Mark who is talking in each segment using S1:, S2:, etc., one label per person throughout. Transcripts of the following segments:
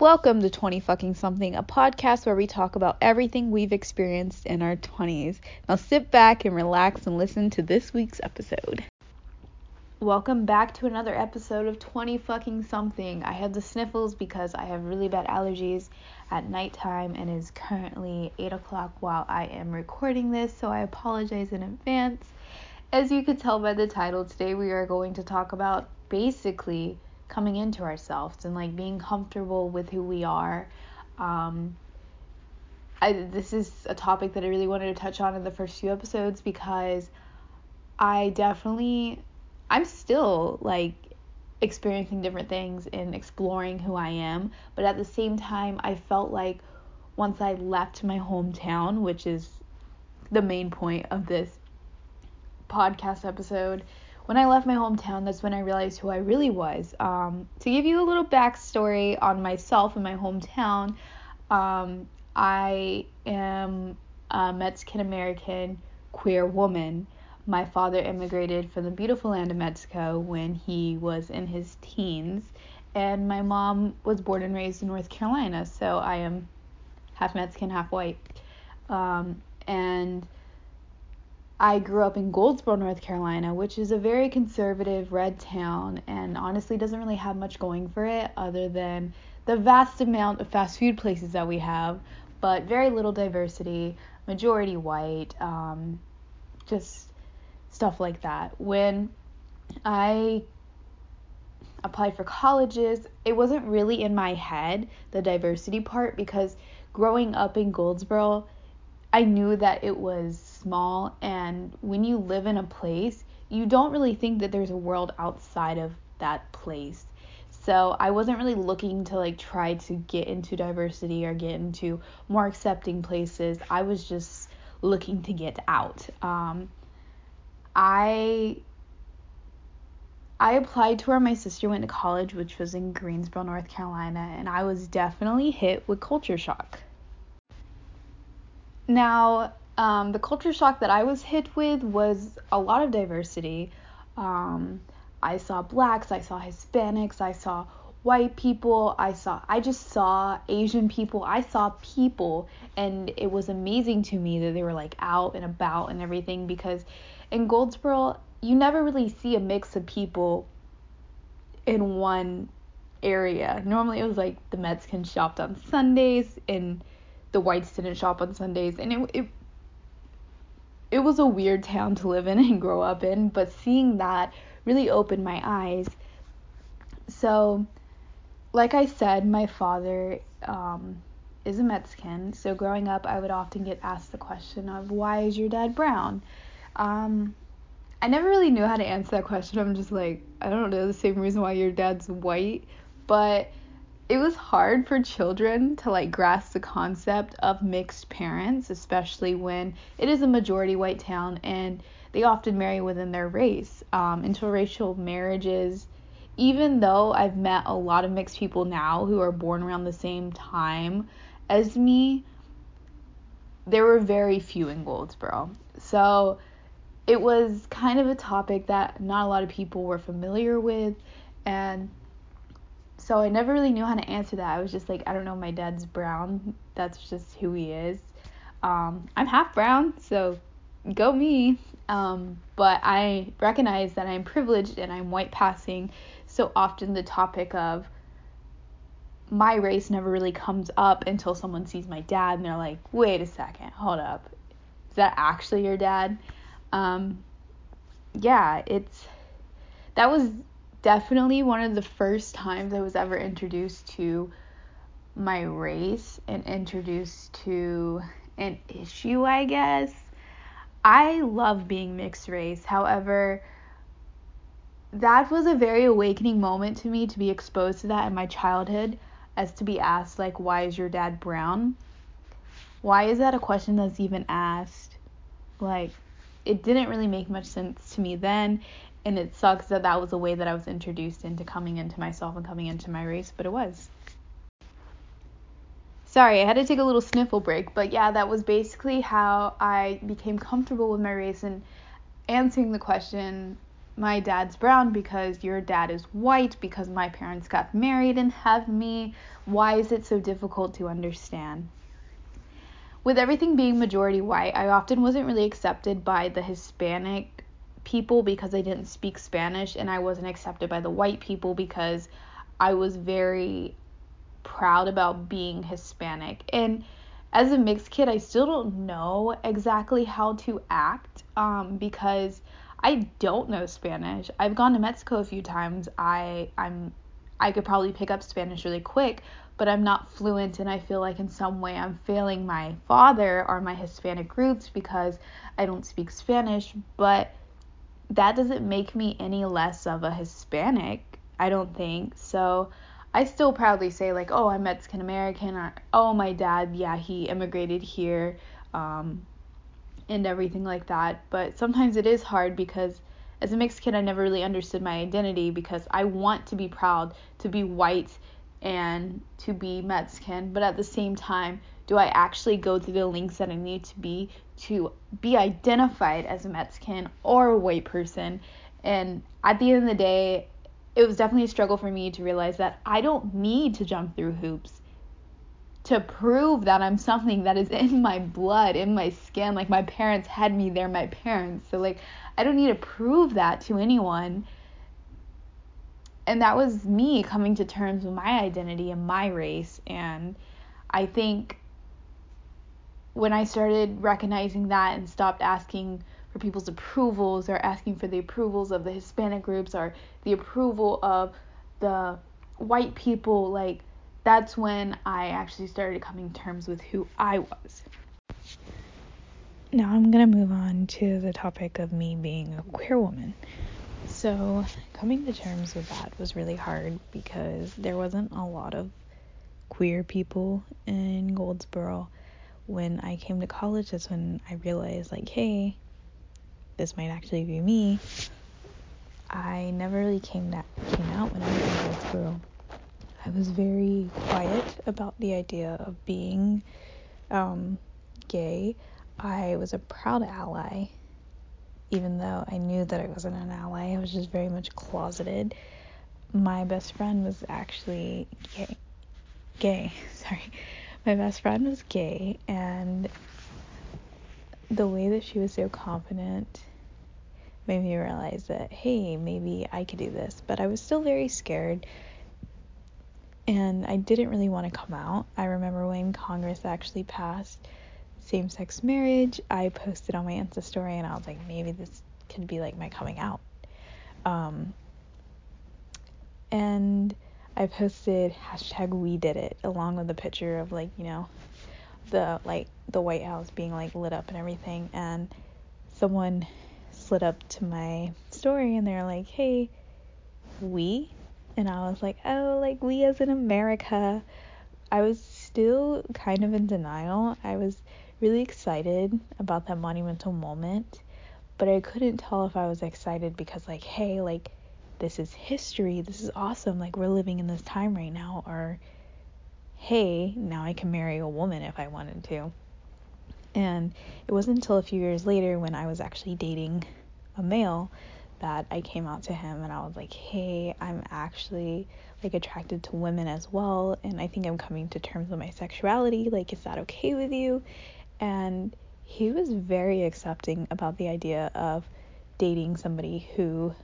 S1: Welcome to 20 fucking something, a podcast where we talk about everything we've experienced in our 20s. Now sit back and relax and listen to this week's episode. Welcome back to another episode of 20 fucking something. I have the sniffles because I have really bad allergies at nighttime and is currently 8 o'clock while I am recording this, so I apologize in advance. As you could tell by the title, today we are going to talk about basically coming into ourselves and like being comfortable with who we are. Um, I, this is a topic that I really wanted to touch on in the first few episodes because I definitely, I'm still like experiencing different things and exploring who I am, but at the same time, I felt like once I left my hometown, which is the main point of this podcast episode, when I left my hometown, that's when I realized who I really was. Um, to give you a little backstory on myself and my hometown, um, I am a Mexican American queer woman. My father immigrated from the beautiful land of Mexico when he was in his teens, and my mom was born and raised in North Carolina, so I am half Mexican, half white. Um, and I grew up in Goldsboro, North Carolina, which is a very conservative red town and honestly doesn't really have much going for it other than the vast amount of fast food places that we have, but very little diversity, majority white, um, just stuff like that. When I applied for colleges, it wasn't really in my head, the diversity part, because growing up in Goldsboro, I knew that it was small, and when you live in a place, you don't really think that there's a world outside of that place. So I wasn't really looking to like try to get into diversity or get into more accepting places. I was just looking to get out. Um, I I applied to where my sister went to college, which was in Greensboro, North Carolina, and I was definitely hit with culture shock. Now, um, the culture shock that I was hit with was a lot of diversity. Um, I saw blacks, I saw Hispanics, I saw white people, I saw I just saw Asian people, I saw people and it was amazing to me that they were like out and about and everything because in Goldsboro you never really see a mix of people in one area. Normally it was like the Mexicans shopped on Sundays and the whites didn't shop on Sundays, and it it it was a weird town to live in and grow up in, but seeing that really opened my eyes. So, like I said, my father um, is a Mexican, so growing up, I would often get asked the question of why is your dad brown? Um, I never really knew how to answer that question. I'm just like, I don't know the same reason why your dad's white, but it was hard for children to like grasp the concept of mixed parents, especially when it is a majority white town and they often marry within their race. Um, interracial marriages, even though I've met a lot of mixed people now who are born around the same time as me, there were very few in Goldsboro. So it was kind of a topic that not a lot of people were familiar with and so I never really knew how to answer that. I was just like, I don't know, my dad's brown. That's just who he is. Um, I'm half brown, so go me. Um, but I recognize that I'm privileged and I'm white passing. So often the topic of my race never really comes up until someone sees my dad and they're like, wait a second, hold up. Is that actually your dad? Um, yeah, it's that was definitely one of the first times I was ever introduced to my race and introduced to an issue, I guess. I love being mixed race. However, that was a very awakening moment to me to be exposed to that in my childhood as to be asked like why is your dad brown? Why is that a question that's even asked? Like it didn't really make much sense to me then and it sucks that that was a way that I was introduced into coming into myself and coming into my race, but it was. Sorry, I had to take a little sniffle break, but yeah, that was basically how I became comfortable with my race and answering the question my dad's brown because your dad is white because my parents got married and have me Why is it so difficult to understand? With everything being majority white, I often wasn't really accepted by the Hispanic people because I didn't speak Spanish, and I wasn't accepted by the white people because I was very proud about being Hispanic. And as a mixed kid, I still don't know exactly how to act um, because I don't know Spanish. I've gone to Mexico a few times. I I'm I could probably pick up Spanish really quick, but I'm not fluent and I feel like in some way I'm failing my father or my Hispanic roots because I don't speak Spanish, but that doesn't make me any less of a Hispanic, I don't think. So I still proudly say like, oh, I'm Mexican American, or oh, my dad, yeah, he immigrated here, um, and everything like that. But sometimes it is hard because as a mixed kid, I never really understood my identity because I want to be proud to be white and to be Mexican, but at the same time, do I actually go through the links that I need to be to be identified as a Mexican or a white person? And at the end of the day, it was definitely a struggle for me to realize that I don't need to jump through hoops to prove that I'm something that is in my blood, in my skin. Like my parents had me, they're my parents. So like I don't need to prove that to anyone. And that was me coming to terms with my identity and my race and I think when I started recognizing that and stopped asking for people's approvals or asking for the approvals of the Hispanic groups or the approval of the white people, like that's when I actually started coming to terms with who I was.
S2: Now I'm going to move on to the topic of me being a queer woman. So, coming to terms with that was really hard because there wasn't a lot of queer people in Goldsboro. When I came to college, that's when I realized, like, hey, this might actually be me. I never really came that came out when I was in Goldsboro. I was very quiet about the idea of being um, gay. I was a proud ally, even though I knew that I wasn't an ally. I was just very much closeted. My best friend was actually gay. Gay, sorry. My best friend was gay, and the way that she was so confident made me realize that, hey, maybe I could do this. But I was still very scared and I didn't really want to come out. I remember when Congress actually passed same sex marriage, I posted on my Insta story and I was like, maybe this could be like my coming out. Um, and I posted hashtag we did it along with a picture of like, you know, the like the White House being like lit up and everything and someone slid up to my story and they're like, "Hey, we?" And I was like, "Oh, like we as in America." I was still kind of in denial. I was really excited about that monumental moment, but I couldn't tell if I was excited because like, "Hey, like this is history. This is awesome. Like we're living in this time right now." Or, "Hey, now I can marry a woman if I wanted to." And it wasn't until a few years later when I was actually dating a male that I came out to him and I was like, "Hey, I'm actually like attracted to women as well and I think I'm coming to terms with my sexuality. Like, is that okay with you?" And he was very accepting about the idea of dating somebody who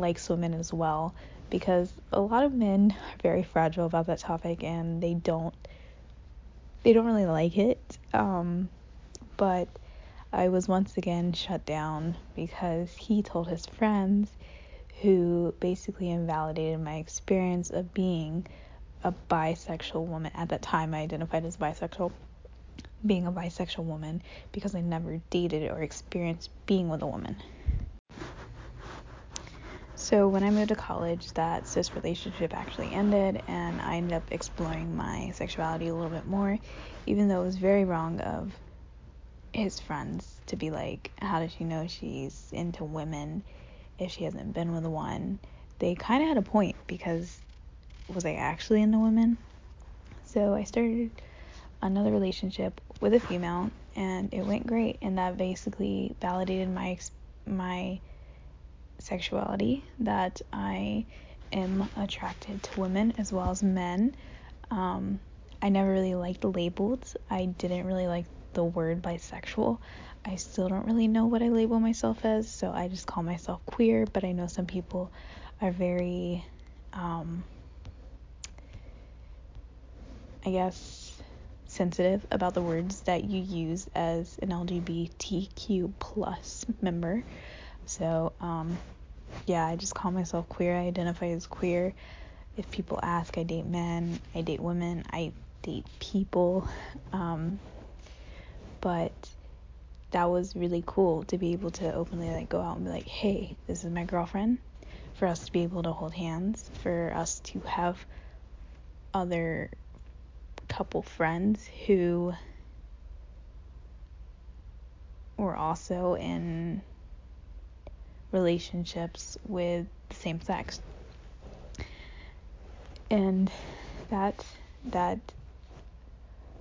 S2: likes women as well because a lot of men are very fragile about that topic and they don't they don't really like it. Um, but I was once again shut down because he told his friends, who basically invalidated my experience of being a bisexual woman. At that time, I identified as bisexual, being a bisexual woman because I never dated or experienced being with a woman. So when I moved to college, that cis relationship actually ended, and I ended up exploring my sexuality a little bit more, even though it was very wrong of his friends to be like, how does she know she's into women if she hasn't been with one? They kind of had a point because was I actually into women? So I started another relationship with a female and it went great and that basically validated my my sexuality that I am attracted to women as well as men. Um, I never really liked labels. I didn't really like the word bisexual. I still don't really know what I label myself as, so I just call myself queer, but I know some people are very, um, I guess, sensitive about the words that you use as an LGBTQ plus member. So, um, yeah, I just call myself queer. I identify as queer. If people ask, I date men, I date women, I date people. Um, but that was really cool to be able to openly like go out and be like, "Hey, this is my girlfriend." For us to be able to hold hands, for us to have other couple friends who were also in relationships with the same sex. And that that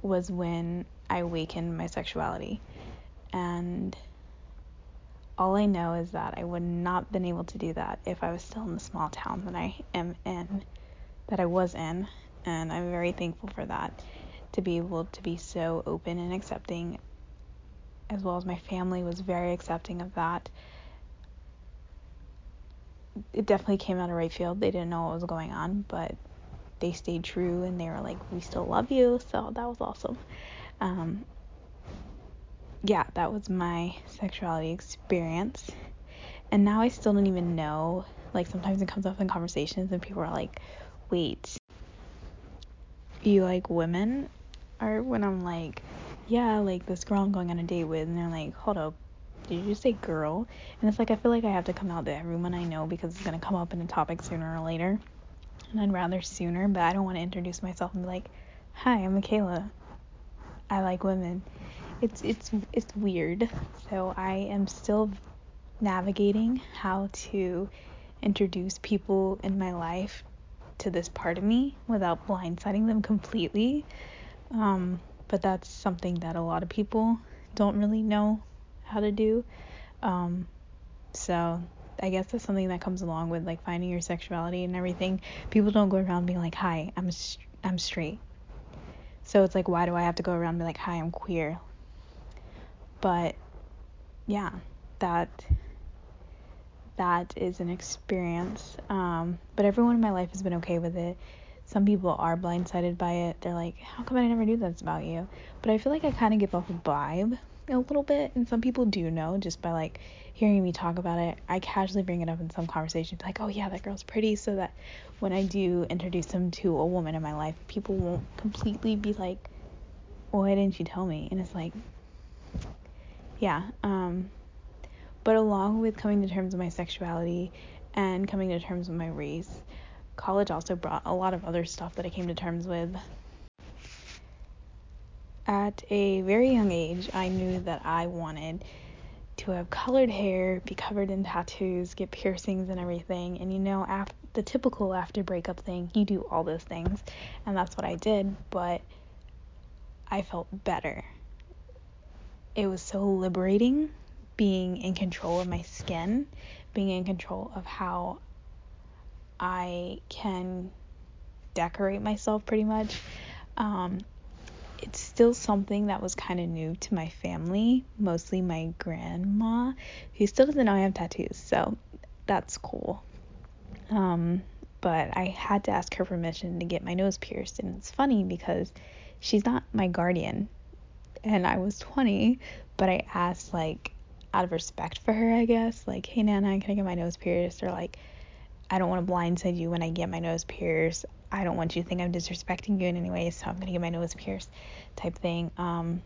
S2: was when I awakened my sexuality. And all I know is that I would not been able to do that if I was still in the small town that I am in, that I was in, and I'm very thankful for that to be able to be so open and accepting as well as my family was very accepting of that. It definitely came out of right field. They didn't know what was going on, but they stayed true and they were like, "We still love you." So that was awesome. Um, yeah, that was my sexuality experience. And now I still don't even know. Like sometimes it comes up in conversations and people are like, "Wait, you like women?" Or when I'm like, "Yeah, like this girl I'm going on a date with," and they're like, "Hold up, did you say girl?" And it's like I feel like I have to come out to everyone I know because it's gonna come up in a topic sooner or later. And I'd rather sooner, but I don't want to introduce myself and be like, "Hi, I'm Michaela. I like women." it's it's it's weird. So I am still navigating how to introduce people in my life to this part of me without blindsiding them completely. Um, but that's something that a lot of people don't really know how to do. Um, so I guess that's something that comes along with like finding your sexuality and everything. People don't go around being like, "Hi, I'm I'm straight." So it's like, why do I have to go around and be like, "Hi, I'm queer"? But yeah, that that is an experience. Um, but everyone in my life has been okay with it. Some people are blindsided by it. They're like, "How come I never knew that's about you?" But I feel like I kind of give off a vibe a little bit, and some people do know just by like hearing me talk about it. I casually bring it up in some conversations, like, "Oh yeah, that girl's pretty," so that when I do introduce them to a woman in my life, people won't completely be like, "Why didn't you tell me?" And it's like, yeah. Um, but along with coming to terms with my sexuality and coming to terms with my race, college also brought a lot of other stuff that I came to terms with. At a very young age, I knew that I wanted to have colored hair, be covered in tattoos, get piercings and everything. And you know, after the typical after breakup thing, you do all those things, and that's what I did. But I felt better it was so liberating being in control of my skin, being in control of how I can decorate myself pretty much. Um, it's still something that was kind of new to my family, mostly my grandma, who still doesn't know I have tattoos, so that's cool. Um, but I had to ask her permission to get my nose pierced, and it's funny because she's not my guardian and I was 20, but I asked like out of respect for her, I guess, like, "Hey Nana, can I get my nose pierced?" or like, "I don't want to blindside you when I get my nose pierced. I don't want you to think I'm disrespecting you in any way, so I'm gonna get my nose pierced," type thing. Um,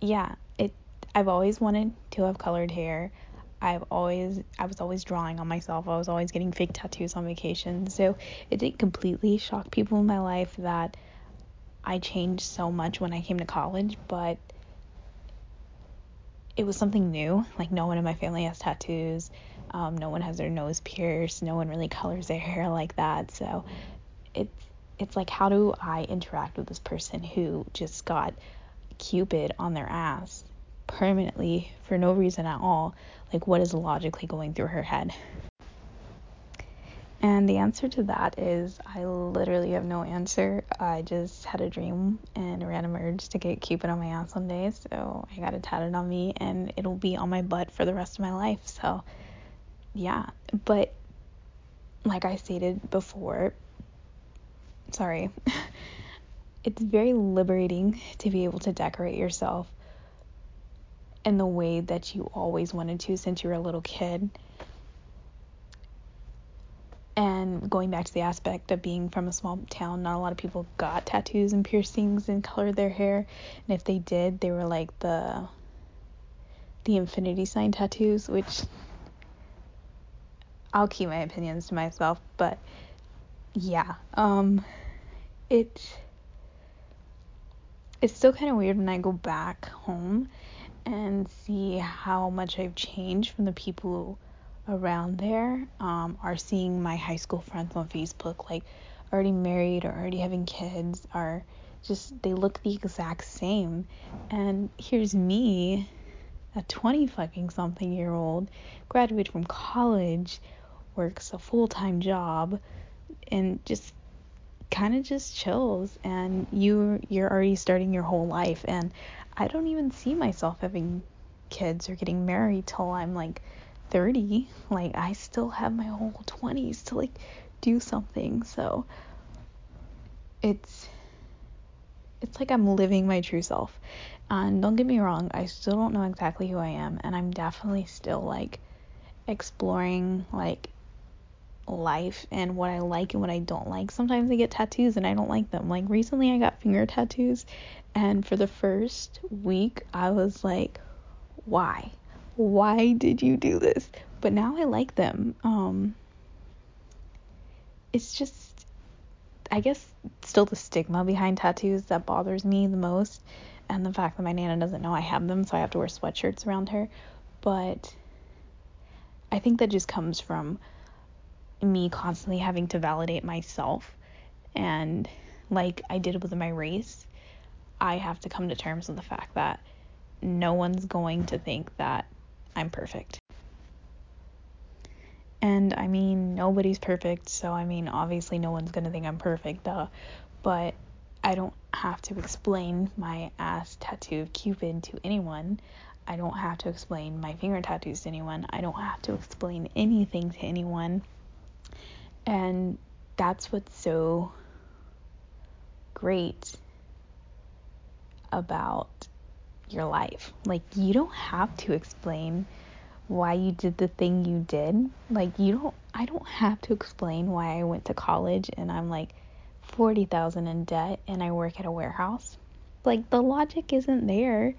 S2: yeah, it. I've always wanted to have colored hair. I've always I was always drawing on myself. I was always getting fake tattoos on vacation. So it didn't completely shock people in my life that I changed so much when I came to college, but it was something new. Like no one in my family has tattoos. Um, no one has their nose pierced. No one really colors their hair like that. So it's it's like how do I interact with this person who just got Cupid on their ass permanently for no reason at all? Like what is logically going through her head? And the answer to that is I literally have no answer. I just had a dream and a urge to get Cupid on my ass one day, so I got it tatted on me and it'll be on my butt for the rest of my life. So, yeah. But like I stated before, sorry, it's very liberating to be able to decorate yourself in the way that you always wanted to since you were a little kid and going back to the aspect of being from a small town, not a lot of people got tattoos and piercings and colored their hair. And if they did, they were like the the infinity sign tattoos, which I'll keep my opinions to myself, but yeah, um it it's still kind of weird when I go back home and see how much I've changed from the people around there um, are seeing my high school friends on Facebook, like already married or already having kids, are just they look the exact same. And here's me, a 20 fucking something year old, graduated from college, works a full time job, and just kind of just chills and you you're already starting your whole life and I don't even see myself having kids or getting married till I'm like 30 like i still have my whole 20s to like do something so it's it's like i'm living my true self and don't get me wrong i still don't know exactly who i am and i'm definitely still like exploring like life and what I like and what I don't like. Sometimes I get tattoos and I don't like them. Like recently I got finger tattoos and for the first week I was like, why? Why did you do this? But now I like them. Um, it's just, I guess, still the stigma behind tattoos that bothers me the most, and the fact that my nana doesn't know I have them, so I have to wear sweatshirts around her. But I think that just comes from me constantly having to validate myself, and like I did with my race, I have to come to terms with the fact that no one's going to think that I'm perfect. And I mean, nobody's perfect, so I mean, obviously, no one's gonna think I'm perfect, duh. But I don't have to explain my ass tattoo of Cupid to anyone. I don't have to explain my finger tattoos to anyone. I don't have to explain anything to anyone. And that's what's so great about your life. Like, you don't have to explain why you did the thing you did. Like, you don't, I don't have to explain why I went to college and I'm like 40,000 in debt and I work at a warehouse. Like, the logic isn't there,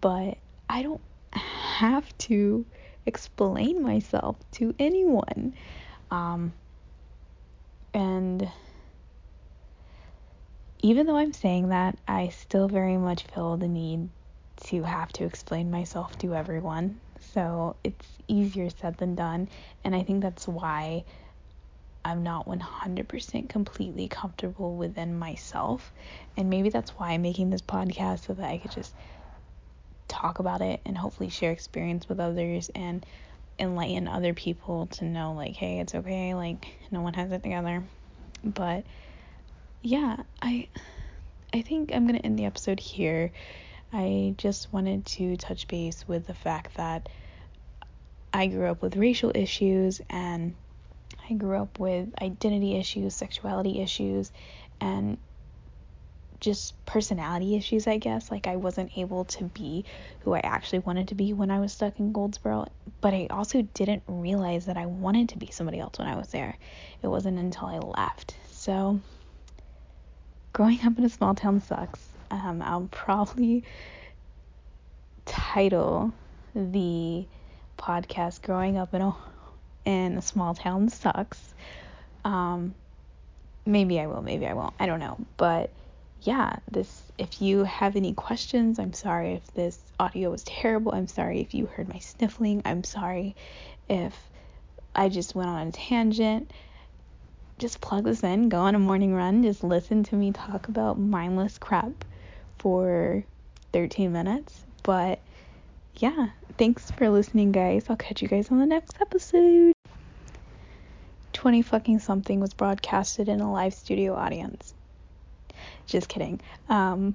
S2: but I don't have to explain myself to anyone. Um, and even though I'm saying that, I still very much feel the need to have to explain myself to everyone. So it's easier said than done. And I think that's why I'm not 100% completely comfortable within myself. And maybe that's why I'm making this podcast so that I could just talk about it and hopefully share experience with others and enlighten other people to know, like, hey, it's okay. Like, no one has it together. But yeah, I. I think I'm going to end the episode here. I just wanted to touch base with the fact that I grew up with racial issues and I grew up with identity issues, sexuality issues, and just personality issues, I guess. Like, I wasn't able to be who I actually wanted to be when I was stuck in Goldsboro, but I also didn't realize that I wanted to be somebody else when I was there. It wasn't until I left. So, growing up in a small town sucks. Um, I'll probably title the podcast growing up in a in a small town sucks. Um maybe i will maybe i won't i don't know. But yeah this if you have any questions i'm sorry if this audio was terrible. I'm sorry if you heard my sniffling. I'm sorry if i just went on a tangent. Just plug this in go on a morning run just listen to me talk about mindless crap for 13 minutes but yeah, thanks for listening, guys. I'll catch you guys on the next episode. 20 fucking something was broadcasted in a live studio audience. Just kidding. Um,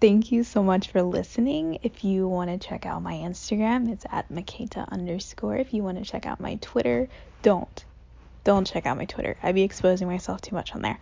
S2: thank you so much for listening. If you want to check out my Instagram, it's at Maketa underscore. If you want to check out my Twitter, don't. Don't check out my Twitter. I'd be exposing myself too much on there.